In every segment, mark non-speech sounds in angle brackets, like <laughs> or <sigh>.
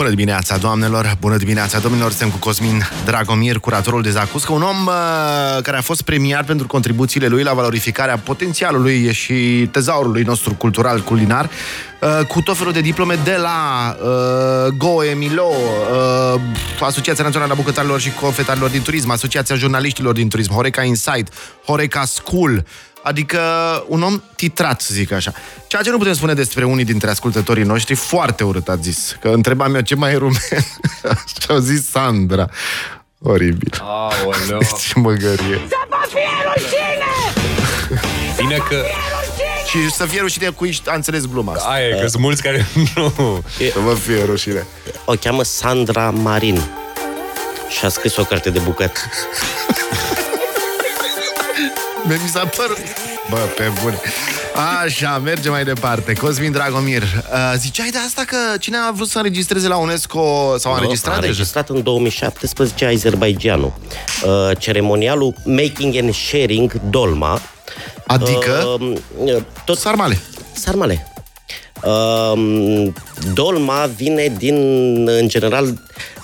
Bună dimineața, doamnelor! Bună dimineața, domnilor! Suntem cu Cosmin Dragomir, curatorul de Zacuscă, un om uh, care a fost premiat pentru contribuțiile lui la valorificarea potențialului și tezaurului nostru cultural culinar, uh, cu tot felul de diplome de la uh, GOEMILO, uh, Asociația Națională a Bucătarilor și Confetarilor din Turism, Asociația Jurnaliștilor din Turism, Horeca Insight, Horeca School, Adică un om titrat, să zic așa. Ceea ce nu putem spune despre unii dintre ascultătorii noștri, foarte urât a zis. Că întrebam eu ce mai e rumen. <laughs> și au zis Sandra. Oribil. Aoleu. <laughs> Ce măgărie. Să vă fie rușine! <laughs> Bine că... Și să fie rușine cu ești, a înțeles gluma asta. Aia e, că sunt mulți care nu... Să vă fie rușine. O cheamă Sandra Marin și a scris o carte de bucăt. Mi s-a părut... Bă, pe bun. Așa, mergem mai departe. Cosmin Dragomir, uh, ziceai de asta că cine a vrut să înregistreze la UNESCO sau a înregistrat a deja? înregistrat în 2017 Azerbaijanul. Uh, ceremonialul Making and Sharing Dolma. Adică Uh, tot sarmale. sarmale. Uh, dolma vine din, în general,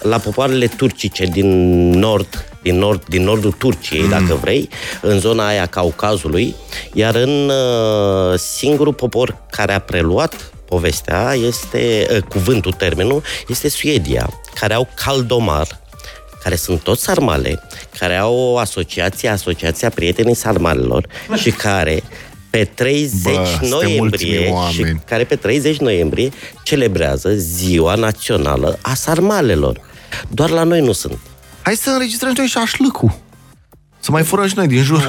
la popoarele turcice din nord, din, nord, din nordul Turciei, mm. dacă vrei, în zona aia Caucazului, iar în uh, singurul popor care a preluat povestea este, uh, cuvântul, termenul, este Suedia, care au caldomar, care sunt toți sarmale, care au o asociație, Asociația Prietenii Sarmalelor și care pe 30 Bă, suntem noiembrie mulțumim și oameni. care pe 30 noiembrie celebrează Ziua Națională a Sarmalelor. Doar la noi nu sunt. Hai să înregistrăm și noi și așlâcul. Să mai furăm și noi din jur.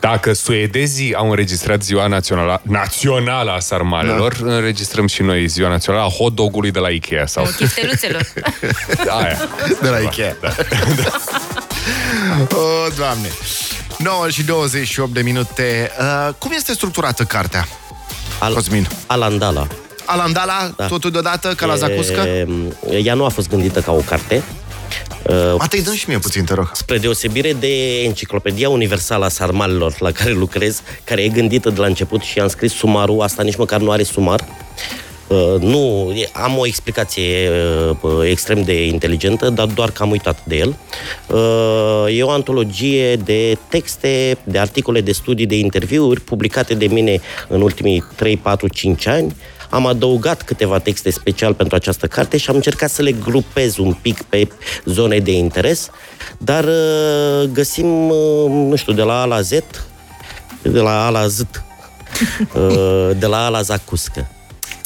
Dacă suedezii au înregistrat ziua națională, națională a sarmalelor, da. înregistrăm și noi ziua națională a hot dogului de la Ikea. Sau Chifteluțelor. <laughs> aia. De la Ikea. Da. <laughs> o, doamne. 9 și 28 de minute. Uh, cum este structurată cartea? Al- Cosmin. Alandala. Alandala, da. totul deodată, ca la Zacuscă? E, ea nu a fost gândită ca o carte. Uh, A, te dăm și mie puțin, te rog. spre deosebire de Enciclopedia Universală a Sarmalelor la care lucrez, care e gândită de la început și am scris sumarul, asta nici măcar nu are sumar. Uh, nu, e- am o explicație uh, extrem de inteligentă, dar doar că am uitat de el. Uh, e o antologie de texte, de articole de studii, de interviuri publicate de mine în ultimii 3, 4, 5 ani. Am adăugat câteva texte special pentru această carte și am încercat să le grupez un pic pe zone de interes, dar uh, găsim, uh, nu știu, de la A la Z, de la A la Z, uh, de la A la Zacuscă.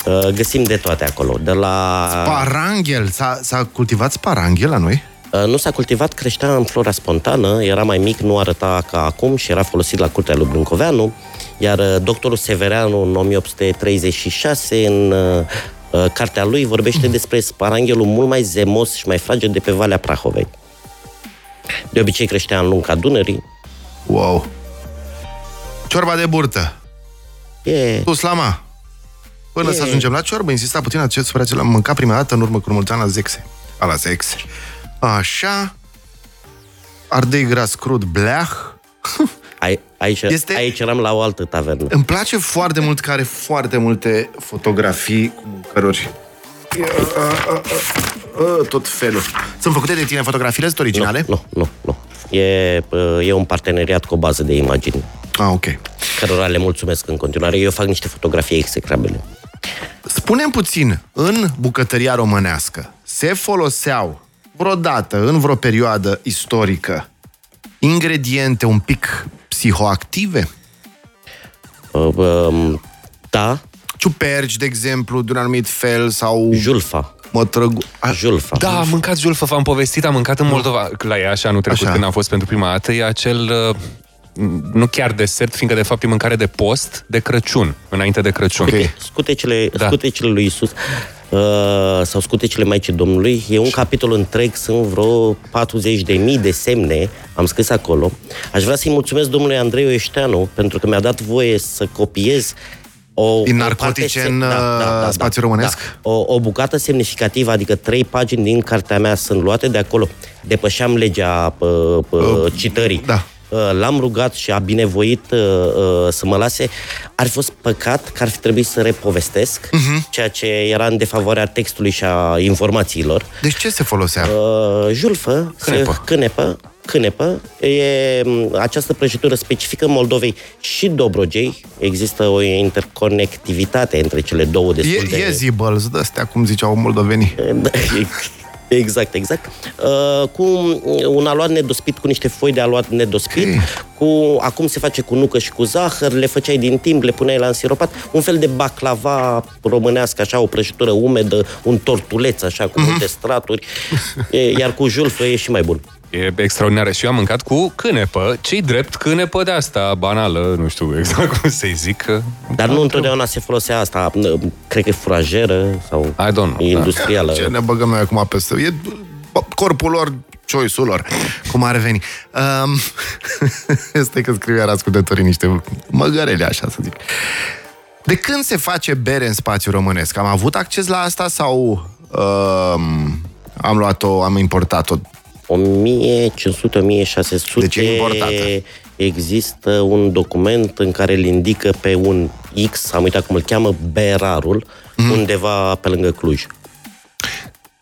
Uh, Găsim de toate acolo, de la... Paranghel. S-a, s-a cultivat sparanghel la noi? Uh, Nu s-a cultivat, creștea în flora spontană, era mai mic, nu arăta ca acum și era folosit la curtea lui Brâncoveanu, iar uh, doctorul Severeanu în 1836, în uh, uh, cartea lui, vorbește despre sparanghelul mult mai zemos și mai fraged de pe Valea Prahovei. De obicei creștea în lunga Dunării. Wow. Ciorba de burtă. E... Tu, slama. Până E. să ajungem la ciorbă, insista puțin acest spre acela. Am mâncat prima dată în urmă cu mulți ani la Zexe. A, la Zexe. Așa. Ardei gras crud, bleah. <laughs> Ai, aici, Este- este... aici eram la o altă tavernă. Îmi place foarte mult că are foarte multe fotografii cu mâncăruri. Tot felul. Sunt făcute de tine fotografiile? Sunt originale? Nu, nu, nu. E, uh, e un parteneriat cu o bază de imagini, Ah, ok. cărora le mulțumesc în continuare. Eu fac niște fotografii execrabile. Spunem puțin, în bucătăria românească se foloseau vreodată, în vreo perioadă istorică, ingrediente un pic psihoactive? Uh, um, da, Ciuperci, de exemplu, de un anumit fel, sau Julfa. mătrăgu... A, Julfa. Da, am mâncat julfă, v-am povestit, am mâncat în Moldova la ea, așa, anul trecut, Așa. când am fost pentru prima dată. E acel, uh, nu chiar desert, fiindcă de fapt e mâncare de post de Crăciun, înainte de Crăciun. Ok. Scutecele, Da. da. scutecele lui Isus uh, sau scutecele Maicii Domnului, e un capitol întreg, sunt vreo 40 de mii de semne, am scris acolo. Aș vrea să-i mulțumesc domnului Andrei Oeșteanu pentru că mi-a dat voie să copiez o, Din o narcotice parte în, uh, spațiu românesc? Da. O, o bucată semnificativă, adică trei pagini din cartea mea sunt luate de acolo. Depășeam legea pă, pă, Uh, citării. da. Uh, l-am rugat și a binevoit uh, uh, să mă lase, ar fi fost păcat că ar fi trebuit să repovestesc, uh-huh. ceea ce era în defavoarea textului și a informațiilor. Deci ce se folosea? Uh, julfă, Cânepă. Se, cânepă, cânepă, e m, această prăjitură specifică Moldovei și Dobrogei. Există o interconectivitate între cele două destul E, de... e zibălz de astea, cum ziceau moldovenii. <laughs> Exact, exact. Uh, cu un aluat nedospit, cu niște foi de aluat nedospit, Ok. cu, acum se face cu nucă și cu zahăr, le făceai din timp, le puneai la însiropat, un fel de baclava românească, așa, o prăjitură umedă, un tortuleț, așa, cu multe straturi, e, iar cu julfă e și mai bun. E extraordinară. Și eu am mâncat cu cânepă, cei drept cânepă de asta, banală, nu știu exact cum să-i zic. Dar nu întotdeauna se folosea asta, cred că e furajeră sau I don't know, da. industrială. Ce ne băgăm noi acum peste... E corpul lor, choice-ul lor, cum ar veni. Um, <laughs> este că scriu iar ascultătorii niște măgărele, așa să zic. De când se face bere în spațiu românesc? Am avut acces la asta sau um, am luat-o, am importat-o? 1500-1600 Deci e importată. există un document în care îl indică pe un X, am uitat cum îl cheamă, Berarul, Mhm. mm. undeva pe lângă Cluj.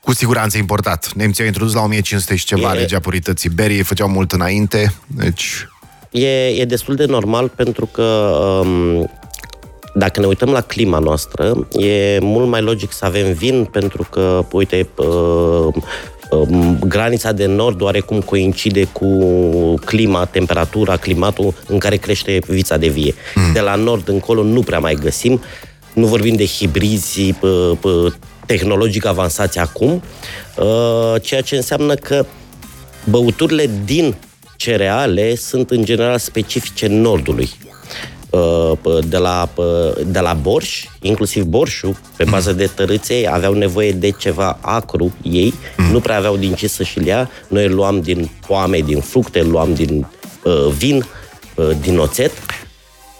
Cu siguranță importat. Nemții au introdus la 1500 și ceva E- legea purității berii, făceau mult înainte, deci... E, e destul de normal pentru că um, dacă ne uităm la clima noastră, e mult mai logic să avem vin pentru că, uite, uh, um, granița de nord oarecum coincide cu clima, temperatura, climatul în care crește vița de vie. Mm. De la nord încolo nu prea mai găsim, nu vorbim de hibrizi p- p- tehnologic avansați acum, uh, ceea ce înseamnă că băuturile din cereale sunt în general specifice nordului. Uh, p- De la, p- de la borș, inclusiv borșul, pe bază de tărâței, aveau nevoie de ceva acru ei, nu prea aveau din ce să-și ia. Noi îl luam din poame, din fructe, îl luam din uh, vin, uh, din oțet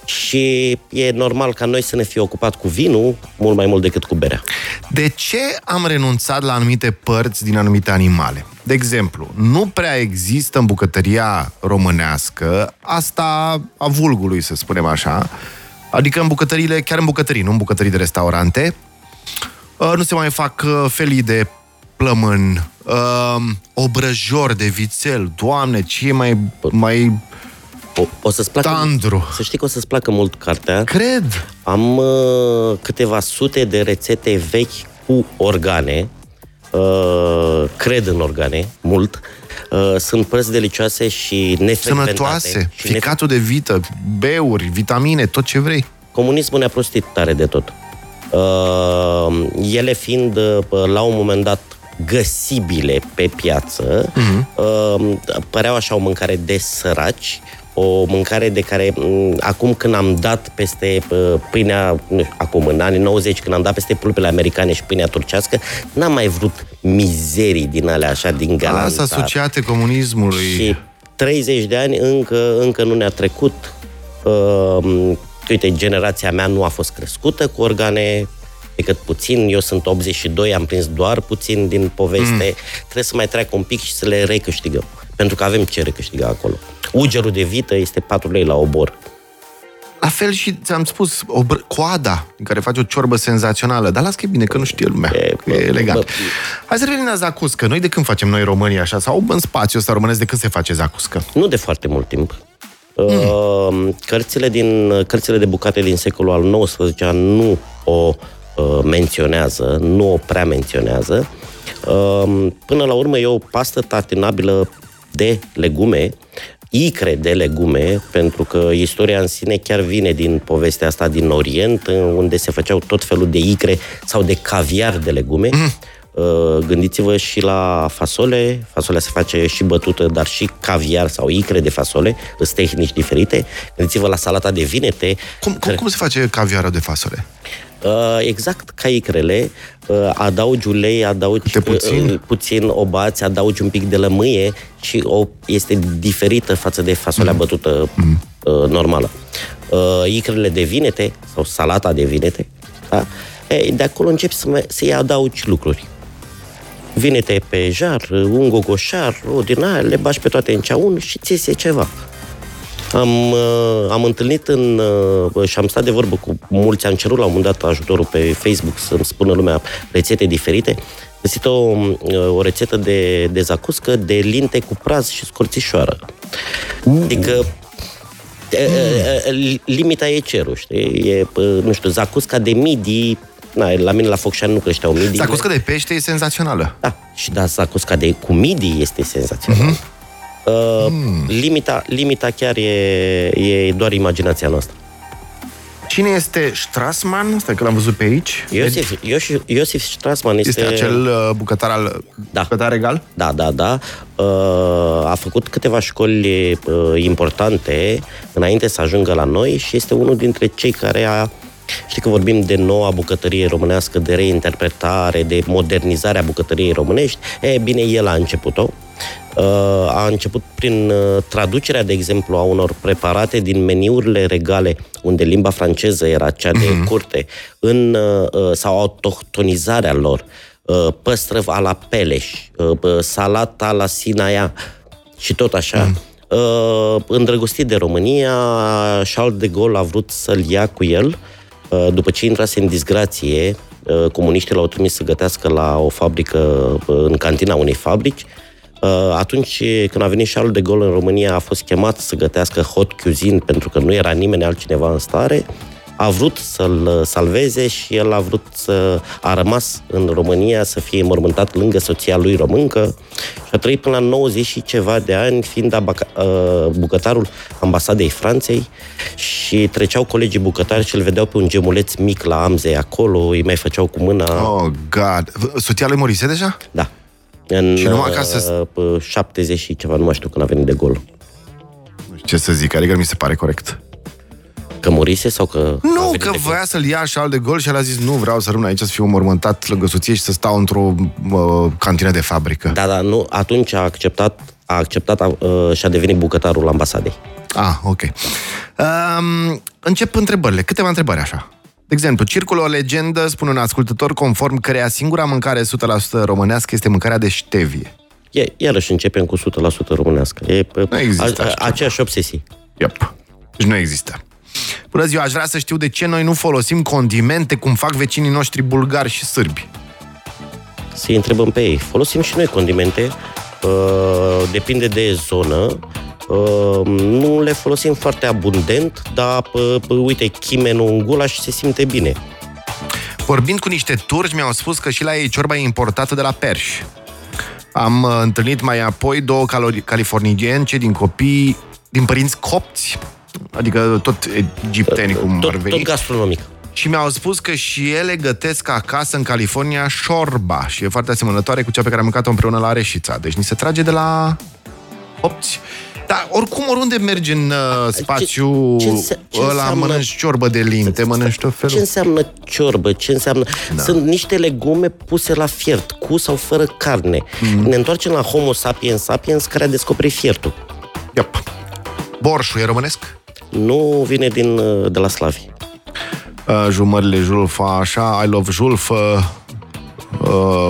și e normal ca noi să ne fi ocupat cu vinul mult mai mult decât cu berea. De ce am renunțat la anumite părți din anumite animale? De exemplu, nu prea există în bucătăria românească asta a vulgului, să spunem așa, adică în bucătăriile, chiar în bucătării, nu în bucătării de restaurante, uh, nu se mai fac uh, felii de plămân, uh, obrăjor de vițel, doamne, ce e mai, mai O, o să-ți placă, tandru. Să știi că o să-ți placă mult cartea. Cred. Am uh, câteva sute de rețete vechi cu organe. Uh, cred în organe, mult. Uh, sunt părți delicioase și nefrecventate. Sănătoase, Și nef- ficatul de vită, beuri, vitamine, tot ce vrei. Comunismul ne-a prostit tare de tot. Uh, ele fiind uh, la un moment dat găsibile pe piață, uh-huh. uh, păreau așa o mâncare de săraci, o mâncare de care m, acum când am dat peste uh, pâinea, nu știu, acum în anii 90, când am dat peste pulpele americane și pâinea turcească, n-am mai vrut mizerii din alea așa, din Asta galantar. asociate comunismului. Și 30 de ani încă, încă nu ne-a trecut. Uh, uite, generația mea nu a fost crescută cu organe decât puțin. Eu sunt 82, am prins doar puțin din poveste. Mm. Trebuie să mai treacă un pic și să le recâștigăm. Pentru că avem ce recâștiga acolo. Ugerul de vită este 4 lei la obor. La fel și ți-am spus, o br- coada, în care faci o ciorbă senzațională. Dar las că e bine, că nu știe lumea. E, E, bă, e elegant. bă. Hai să revenim la zacuscă. Noi de când facem noi românii așa? Sau în spațiul ăsta românesc, de când se face zacuscă? Nu de foarte mult timp. Mm. Cărțile, din, cărțile de bucate din secolul al XIX-lea nu o uh, menționează, nu o prea menționează. Uh, până la urmă e o pastă tartinabilă de legume, icre de legume, pentru că istoria în sine chiar vine din povestea asta din Orient, unde se făceau tot felul de icre sau de caviar de legume. Mm. Uh, Gândiți-vă și la fasole. Fasolea se face și bătută, dar și caviar sau icre de fasole. Sunt tehnici diferite. Gândiți-vă la salata de vinete. Cum, cum, cum se face caviarul de fasole? Uh, exact ca icrele, uh, adaugi ulei, adaugi Câte puțin? uh, puțin obați, adaugi un pic de lămâie și o, este diferită față de fasolea mm. bătută mm. Uh, normală. Uh, icrele de vinete sau salata de vinete, da? Ei, de acolo începi să, mai, să-i adaugi lucruri. Vinete pe jar, un gogoșar, o din aia, le bași pe toate în ceaun și ți iese ceva. Am, uh, am întâlnit în, uh, și am stat de vorbă cu mulți, am cerut la un moment dat ajutorul pe Facebook să-mi spună lumea rețete diferite. Găsit o, uh, o rețetă de, de zacuscă de linte cu praz și scorțișoară. Adică e, e, limita e cerul, știi? E, uh, nu știu, zacusca de midi, na, la mine la Focșani nu creșteau midi. Zacuscă de pește e senzațională. Da, și da, zacusca de cu midi este senzațional. Uh-huh. Uh, mm. limita, limita chiar e, e doar imaginația noastră. Cine este Strassman? Stai că l-am văzut pe aici. Iosif, Iosif, Iosif Strassman este... Este acel uh, bucătar al Da. bucătar regal? Da, da, da. Uh, a făcut câteva școli uh, importante înainte să ajungă la noi și este unul dintre cei care a Știi că vorbim de noua bucătărie românească, de reinterpretare, de modernizarea bucătăriei românești. E bine, el a început-o. Uh, a început prin uh, traducerea, de exemplu, a unor preparate din meniurile regale, unde limba franceză era cea de curte, în, uh, uh, sau autohtonizarea lor. Uh, păstrăv a la Peleș, uh, uh, salata la Sinaia și tot așa. Uh, îndrăgostit de România, Charles de Gaulle a vrut să-l ia cu el. Uh, după ce intrase în disgrație, uh, comuniștii l-au trimis să gătească la o fabrică, uh, în cantina unei fabrici. Uh, Atunci când a venit Charles de Gaulle în România, a fost chemat să gătească hot cuisine pentru că nu era nimeni altcineva în stare. A vrut să-l salveze și el a vrut să... a rămas în România să fie mormântat lângă soția lui româncă și a trăit până la 90 și ceva de ani, fiind abaca, uh, bucătarul ambasadei Franței și treceau colegii bucătari și îl vedeau pe un gemuleț mic la amze acolo, îi mai făceau cu mâna. Oh, God. Soția lui Morise deja? Da. În Și numai ca să- uh, 70 și ceva, nu mai știu când a venit de gol. Nu știu ce să zic, adică mi se pare corect. Că murise sau că... a Nu, venit că de voia să-l ia Charles de Gaulle și el a zis nu vreau să rămân aici, să fiu mormântat lângă soție și să stau într-o uh, cantină de fabrică. Da, da, nu, atunci a acceptat, a acceptat uh, și a devenit bucătarul ambasadei. Ah, ok. Um, încep întrebările. Câteva întrebări așa. De exemplu, circulă o legendă, spune un ascultător, conform căreia singura mâncare 100% românească este mâncarea de ștevie. E, iarăși începem cu 100% românească. E, Nu există a, așa a, ceva. aceeași obsesii. Yep. Deci nu există. Bună ziua, aș vrea să știu de ce noi nu folosim condimente cum fac vecinii noștri bulgari și sârbi. Să-i întrebăm pe ei. Folosim și noi condimente, uh, depinde de zonă. Uh, nu le folosim foarte abundent, dar, uh, uite, chimenul în gula și se simte bine. Vorbind cu niște turci, mi-au spus că și la ei ciorba e importată de la perși. Am uh, întâlnit mai apoi două calori- californieni din copii, din părinți copți, adică tot egipteni, cum Tot, ar veni. tot gastronomic. Și mi-au spus că și ele gătesc acasă în California șorba și e foarte asemănătoare cu cea pe care am mâncat-o împreună la Reșița. Deci ni se trage de la copți. Dar oricum, oriunde mergi în uh, spațiu ce înse- ce ăla, înseamnă- mănânci ciorbă de linte, mănânci tot Ce felul. înseamnă ciorbă? Ce înseamnă... Da. Sunt niște legume puse la fiert, cu sau fără carne. Mm. Ne întoarcem la Homo sapiens sapiens care a descoperit fiertul. Yep. Borșul e românesc? Nu vine din, uh, de la slavi. Uh, jumările Julfa, așa, I love Julf, uh, uh,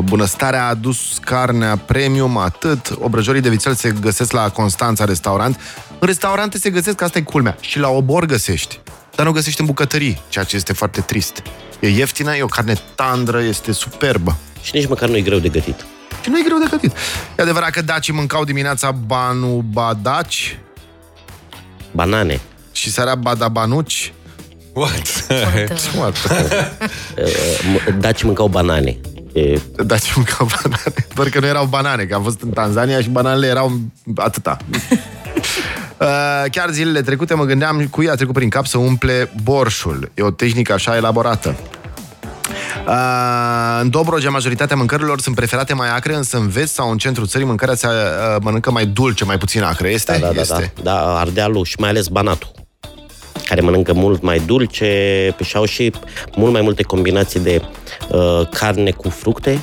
bunăstarea a adus carnea premium, atât, obrăjorii de vițel se găsesc la Constanța restaurant, în restaurante se găsesc, asta e culmea, și la obor găsești, dar nu găsești în bucătării, ceea ce este foarte trist. E ieftină, e o carne tandră, este superbă. Și nici măcar nu e greu de gătit. Și nu e greu de gătit. E adevărat că dacii mâncau dimineața banu badaci Banane. și seara badabanuci. What? What? <laughs> Uh, m- Daci mâncau banane. E, Dați mâncau banane. <laughs> Doar că nu erau banane, că am fost în Tanzania și bananele erau atâta. <laughs> Uh, chiar zilele trecute mă gândeam cui a trecut prin cap să umple borșul. E o tehnică așa elaborată. Uh, în Dobrogea, majoritatea mâncărilor sunt preferate mai acre, însă în vest sau în centrul țării mâncarea se uh, mănâncă mai dulce, mai puțin acre. Este? da, da, da, este. da, da, ardealul și mai ales banatul care mănâncă mult mai dulce și au și mult mai multe combinații de uh, carne cu fructe.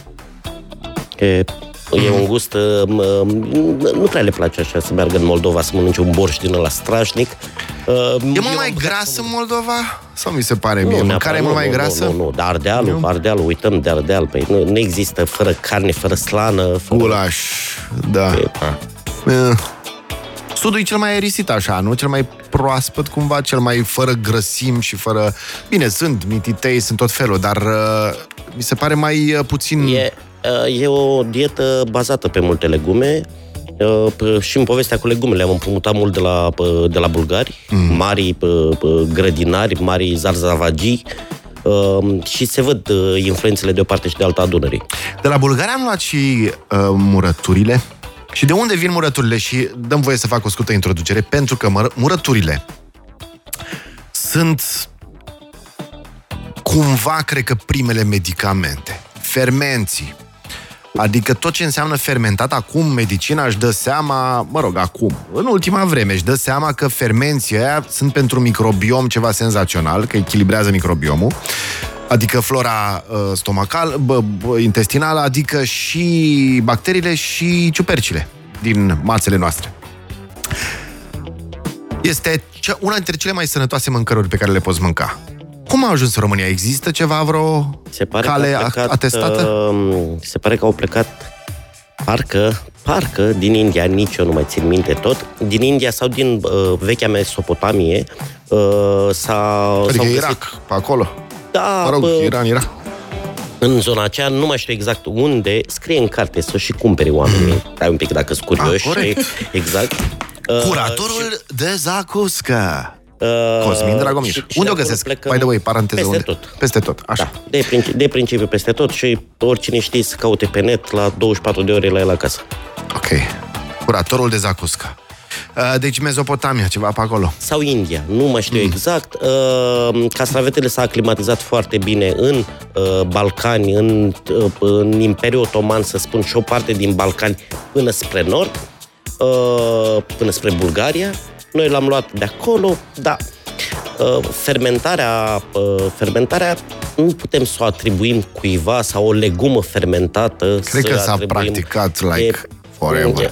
E, e Mhm. un gust... Uh, m- nu prea le place așa să meargă în Moldova să mănânce un borș din ăla strașnic. Uh, E eu mult mai am- gras în Moldova? Sau mi se pare Nu, mie? neapărat, Mâncarea e nu, mult mai nu, grasă? Nu, nu, nu, dar ardealul, ardealul, uităm de ardeal. Păi nu, nu există fără carne, fără slană. Fără... Gulaș, da. E- Eh, Sudul e cel mai aerisit așa, nu? Cel mai proaspăt cumva, cel mai fără grăsim și fără... Bine, sunt mititei, sunt tot felul, dar uh, mi se pare mai uh, puțin... E, uh, e o dietă bazată pe multe legume, Uh, p- și în povestea cu legumele am împrumutat mult de la, p- de la bulgari, mm. mari p- p- grădinari, mari zarzavagii uh, și se văd uh, influențele de o parte și de alta a Dunării. De la Bulgaria am luat și uh, murăturile. Și de unde vin murăturile? Și dăm voie să fac o scurtă introducere, pentru că măr- murăturile sunt cumva, cred că, primele medicamente. Fermenții. Adică tot ce înseamnă fermentat, acum medicina își dă seama, mă rog, acum, în ultima vreme, își dă seama că fermenții aia sunt pentru microbiom ceva senzațional, că echilibrează microbiomul, adică flora uh, stomacal, bă, bă, intestinală, adică și bacteriile și ciupercile din mațele noastre. Este cea- una dintre cele mai sănătoase mâncăruri pe care le poți mânca. Cum a ajuns în România? Există ceva, vreo Se pare cale că au plecat, atestată? Uh, se pare că au plecat parcă, parcă din India, nici eu nu mai țin minte tot, din India sau din uh, vechea Mesopotamie uh, s-a, Adică s-au găsit, Irak, pe acolo. Da, Mă rog, bă, Iran, Irak. în zona aceea, nu mai știu exact unde, scrie în carte să și cumpere oamenii. Stai un pic dacă sunt curioși. Ah, corect. <laughs> exact. Uh, Curatorul de zacuscă. Uh, Cosmin Dragomir. și- și unde o de acolo găsesc? plecăm By the way, paranteză. Peste unde? tot. Peste tot, așa. Da, de, principi, de principiu peste tot și oricine știe să caute pe net la 24 de ore la el acasă. Ok. Curatorul de zacuscă. Uh, Deci Mezopotamia, ceva pe acolo. Sau India, nu mai știu mm. exact. Uh, castravetele s-a aclimatizat foarte bine în uh, Balcani, în, uh, în Imperiul Otoman, să spun, și o parte din Balcani până spre nord, uh, până spre Bulgaria. Noi l-am luat de acolo, da. Uh, fermentarea, uh, fermentarea nu putem să o atribuim cuiva sau o legumă fermentată. Cred să că s-a atribuim- practicat, like, E- forever.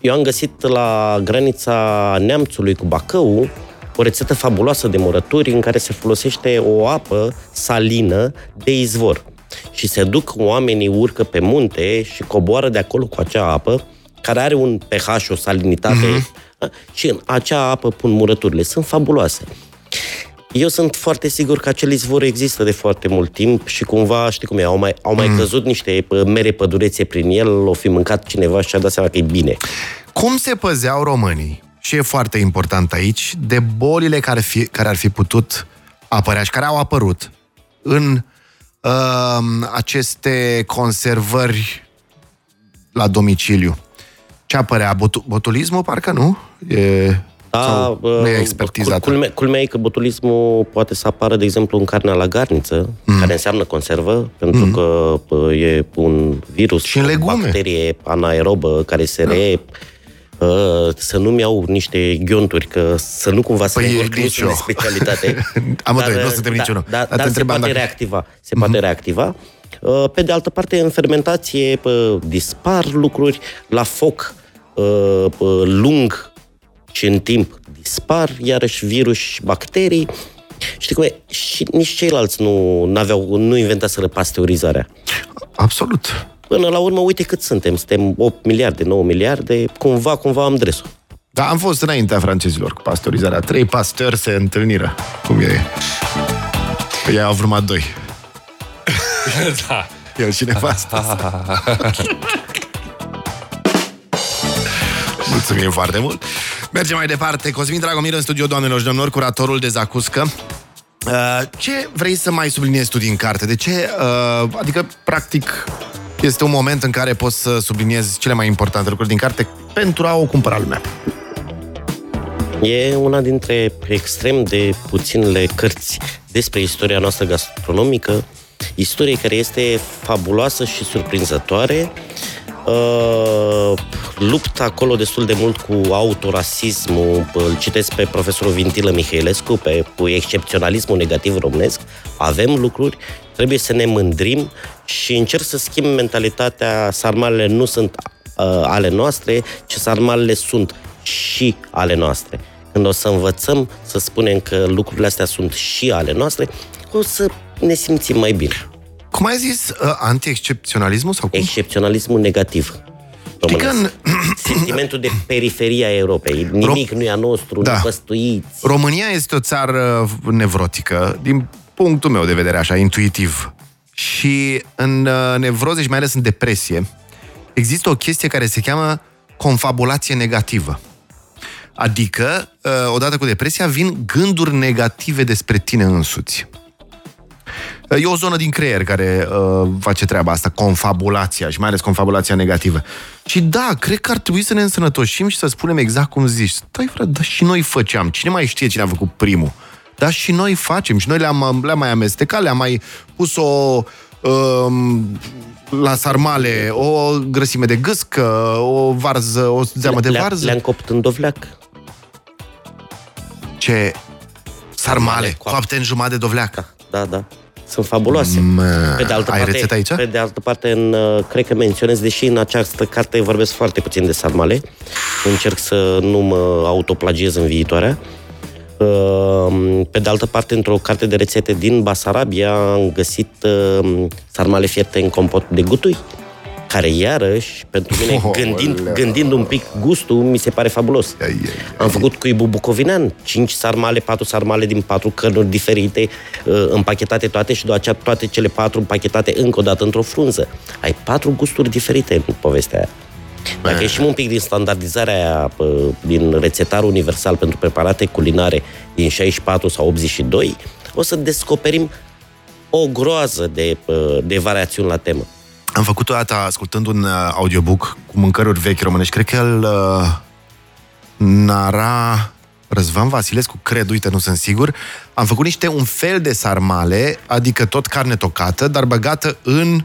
E- Eu am găsit la granița Neamțului cu Bacău o rețetă fabuloasă de murături în care se folosește o apă salină de izvor. Și se duc oamenii, urcă pe munte și coboară de acolo cu acea apă, care are un pH, o salinitate, mm-hmm. și în acea apă pun murăturile. Sunt fabuloase. Eu sunt foarte sigur că acel izvor există de foarte mult timp și cumva, știi cum e, au mai, au mai căzut niște pă, mere pădurețe prin el, o fi mâncat cineva și a dat seama că e bine. Cum se păzeau românii, și e foarte important aici, de bolile care, fi, care ar fi putut apărea și care au apărut în uh, aceste conservări la domiciliu? Ce apărea? Botu- botulismul, parcă nu? E... sau nu e uh, expertizată. Culmea, culmea e că botulismul poate să apară, de exemplu, în carnea la garniță, mm. care înseamnă conservă, pentru mm. că pă, e un virus, Și în o legume. bacterie anaerobă care se da. re... Uh, să nu-mi iau niște ghionturi, că să nu cumva să Păi, păi, încurc nici nici de eu. specialitate. <laughs> Amândoi, Dar, nu suntem da, niciunul. Da, Dar te dar se întrebam poate dacă- reactiva. Se poate reactiva. Uh, Pe de altă parte, în fermentație pă, dispar lucruri la foc uh, pă, lung și în timp dispar, iarăși virus și bacterii. Știi cum e? Și nici ceilalți nu aveau, nu inventaseră pasteurizarea. Absolut. Până la urmă, uite cât suntem. Suntem 8 miliarde, 9 miliarde. Cumva, cumva am dresul. Da, am fost înaintea francezilor cu pasteurizarea. Trei pastori se întâlniră. Cum e? Păi ei au vrut doi. <laughs> da. El și nevastă. <laughs> Mulțumim foarte mult. Mergem mai departe. Cosmin Dragomir în studio, doamnelor și domnilor, curatorul de zacuscă. Uh, ce vrei să mai subliniezi tu din carte? De ce? Uh, adică, practic, este un moment în care poți să subliniezi cele mai importante lucruri din carte pentru a o cumpăra lumea. E una dintre extrem de puținele cărți despre istoria noastră gastronomică, istorie care este fabuloasă și surprinzătoare. Uh, luptă acolo destul de mult cu autorasismul, îl citesc pe profesorul Vintilă Mihailescu, pe cu excepționalismul negativ românesc. Avem lucruri, trebuie să ne mândrim și încerc să schimb mentalitatea, sarmalele nu sunt uh, ale noastre, ci sarmalele sunt și ale noastre. Când o să învățăm să spunem că lucrurile astea sunt și ale noastre, o să ne simțim mai bine. Cum ai zis? Uh, anti-excepționalismul sau cum? Excepționalismul negativ. că în- <clears throat> Sentimentul de periferia a Europei. Nimic nu e a nostru, Da. nu păstuiți. România este o țară nevrotică, din punctul meu de vedere, așa, intuitiv. Și în uh, nevroze și mai ales în depresie, există o chestie care se cheamă confabulație negativă. Adică, uh, odată cu depresia, vin gânduri negative despre tine însuți. Uh, E o zonă din creier care uh, face treaba asta, confabulația și mai ales confabulația negativă. Și da, cred că ar trebui să ne însănătoșim și să spunem exact cum zici. Stai, frate, dar și noi făceam. Cine mai știe cine a făcut primul? Dar și noi facem. Și noi le-am, le-am mai amestecat, le-am mai pus o... Um, la sarmale, o grăsime de gâscă, o varză, o zeamă de Le- varză. Le-am copt în dovleac. Ce sarmale, coapte. coapte în jumătate de dovleac. Da, da, da. Sunt fabuloase. Mă, pe de altă ai parte, rețeta aici? Pe de altă parte, în, uh, cred că menționez, deși în această carte vorbesc foarte puțin de sarmale, încerc să nu mă autoplagiez în viitoarea. Uh, Pe de altă parte, într-o carte de rețete din Basarabia am găsit uh, sarmale fierte în compot de gutui, care iarăși, pentru mine, <laughs> Oh, gândind, oleu. gândind un pic gustul, mi se pare fabulos. Ai, ai, Am făcut cuibul bucovinean, cinci sarmale, patru sarmale din patru cărnuri diferite, uh, împachetate toate și după aceea toate cele patru împachetate încă o dată într-o frunză. Ai patru gusturi diferite în povestea aia. Dacă ieșim un pic din standardizarea aia, uh, din rețetarul universal pentru preparate culinare din 64 sau 82, o să descoperim o groază de, uh, de variațiuni la temă. Am făcut o dată ascultând un uh, audiobook cu mâncăruri vechi românești. Cred că el uh, nara Răzvan Vasilescu, cred, uite, nu sunt sigur. Am făcut niște un fel de sarmale, adică tot carne tocată, dar băgată în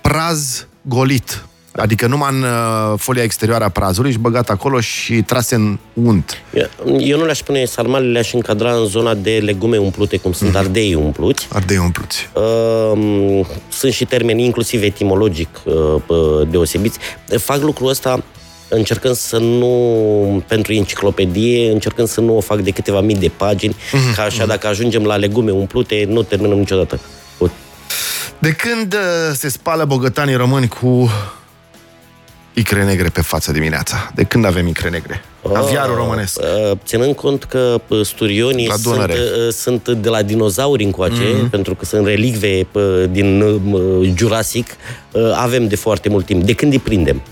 praz golit. Adică numai în uh, folia exterioară a prazului și băgat acolo și trase în unt. Eu- Eu nu le-aș spune sarmale, le-aș încadra în zona de legume umplute, cum sunt ardei umpluți. Ardei umpluți. Uh, sunt și termeni inclusiv etimologic uh, uh, deosebiți. Fac lucrul ăsta încercând să nu, pentru enciclopedie, încercând să nu o fac de câteva mii de pagini, ca așa dacă ajungem la legume umplute, nu terminăm niciodată. O- De când uh, se spală bogătanii români cu icre negre pe față dimineața? De când avem icre negre? Aviarul românesc. Uh, Ținând cont că uh, sturionii La sunt, Dunăre. uh, sunt de la dinozauri încoace, Mhm. mm-hmm. pentru că sunt relicve uh, din uh, Jurassic, uh, avem de foarte mult timp. De când îi prindem?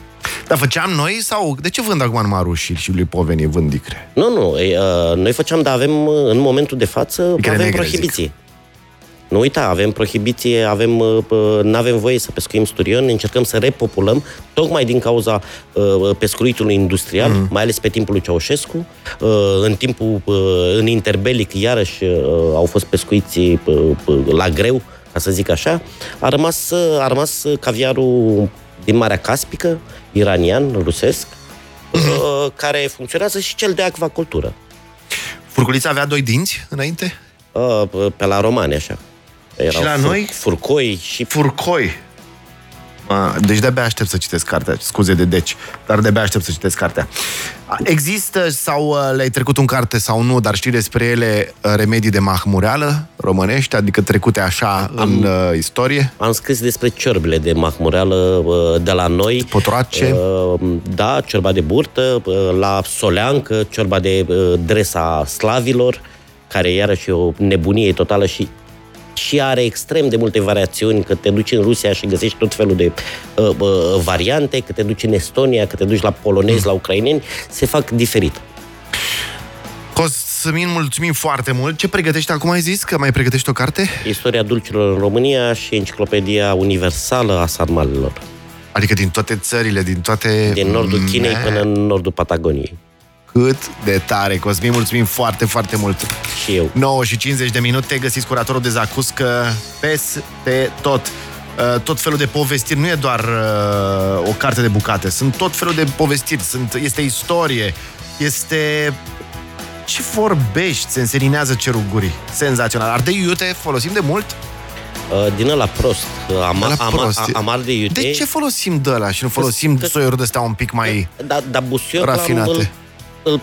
Dar făceam noi sau... De ce vând acum numai rușii și lui Poveni vând icre? Nu, nu. e, uh, Noi făceam, dar avem, uh, în momentul de față, Icre avem negre, prohibiție. Nu uita, avem prohibiție, avem, nu avem voie să pescuim sturion, încercăm să repopulăm, tocmai din cauza uh, pescuitului industrial, mm. mai ales pe timpul lui Ceaușescu. Uh, în timpul, uh, în interbelic, iarăși uh, au fost pescuiți uh, uh, la greu, ca să zic așa. A rămas, uh, a rămas caviarul din Marea Caspică, iranian, rusesc, uh, care funcționează și cel de acvacultură. Furculița avea doi dinți înainte? Uh, pe la romani, așa. Erau la fur- noi? Furcoi și Furcoi. A, deci de-abia aștept să citesc cartea. Scuze de deci, dar de-abia aștept să citesc cartea. A, Există sau uh, le-ai trecut în carte sau nu, dar știi despre ele uh, remedii de mahmureală românești, adică trecute așa în uh, istorie? am scris despre ciorbele de mahmureală uh, de la noi. Potorace? Uh, Da, ciorba de burtă, uh, la soleancă, ciorba de uh, dresa slavilor, care iarăși e o nebunie totală și și are extrem de multe variațiuni, că te duci în Rusia și găsești tot felul de uh, uh, variante, că te duci în Estonia, că te duci la polonezi, Mm. la ucraineni, se fac diferit. Cosmin, mulțumim foarte mult. Ce pregătești acum, ai zis? Că mai pregătești o carte? Istoria dulciilor în România și enciclopedia universală a sarmalelor. Adică din toate țările, din toate... Din nordul Chinei Man, până în nordul Patagoniei. Cât de tare, Cosmin, mulțumim foarte, foarte mult. Și eu. 9 și 50 de minute, găsiți curatorul de zacuscă peste tot. Uh, Tot felul de povestiri, nu e doar uh, o carte de bucate, sunt tot felul de povestiri, sunt, este istorie, este... Ce vorbești? Se înserinează cerul gurii. Senzațional. Ardei iute folosim de mult? Uh, Din ăla prost. Uh, Ama, Ăla ama, prost. a- amar de iute. De ce folosim de ăla și nu folosim că- soiuri de astea un pic mai... Da, da busuioc Rafinate. Îl, îl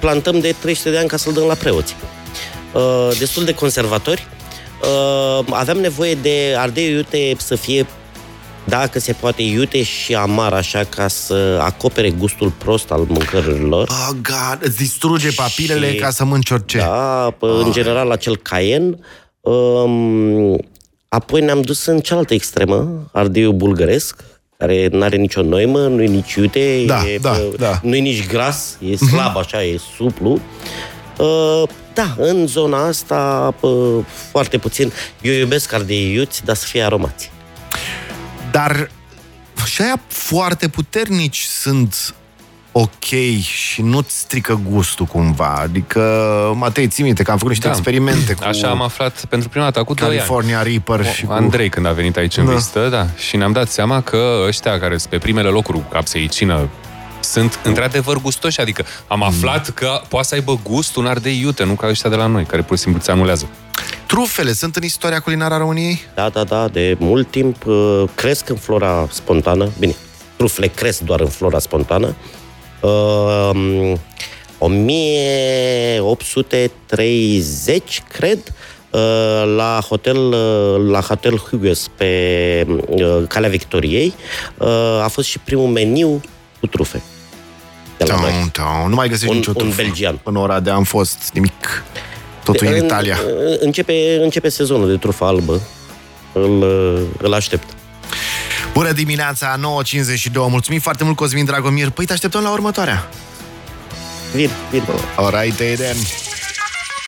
plantăm de 300 de ani ca să-l dăm la preoți. Uh, destul de conservatori. Uh, aveam nevoie de ardei iute să fie dacă se poate, iute și amar așa ca să acopere gustul prost al mâncărilor. Oh, God, îți distruge papilele Și- ca să mănânci orice. Da, p- în general acel caien. Um, apoi ne-am dus în cealaltă extremă, ardeiul bulgăresc, care nu are nicio noimă, nu-i nici iute, Da, e, da, pă, da. nu-i nici gras, e slab așa, e suplu. Uh, da, în zona asta pă, foarte puțin. Eu iubesc ardei iuți, dar să fie aromați. Dar și aia foarte puternici sunt ok și nu-ți strică gustul cumva. Adică, Matei, ții minte că am făcut niște Da. experimente cu Așa am aflat pentru prima dată, cu 2 ani. California Reaper și cu... Andrei când a venit aici în Da. vizită, da. Și ne-am dat seama că ăștia care sunt pe primele locuri cu capseicină sunt într-adevăr gustoși, adică am aflat că poate să aibă gust un ardei iute, nu ca ăștia de la noi, care pur și simplu ți anulează. Trufele sunt în istoria culinară a României? Da, da, da, de mult timp uh, cresc în flora spontană. Bine, trufele cresc doar în flora spontană. Uh, 1830, cred, uh, la hotel, uh, la hotel Hughes pe uh, Calea Victoriei, uh, a fost și primul meniu cu trufe. De la noi. Tom, tom. Nu mai găsești Un- nicio un trufă. belgian. În ora de am fost nimic. Totul în, Italia. Începe, începe sezonul de trufă albă. Îl, îl aștept. Bună dimineața, 9.52. Mulțumim foarte mult, Cosmin Dragomir. Păi te așteptăm la următoarea. Vin, vin. Alright, Eden.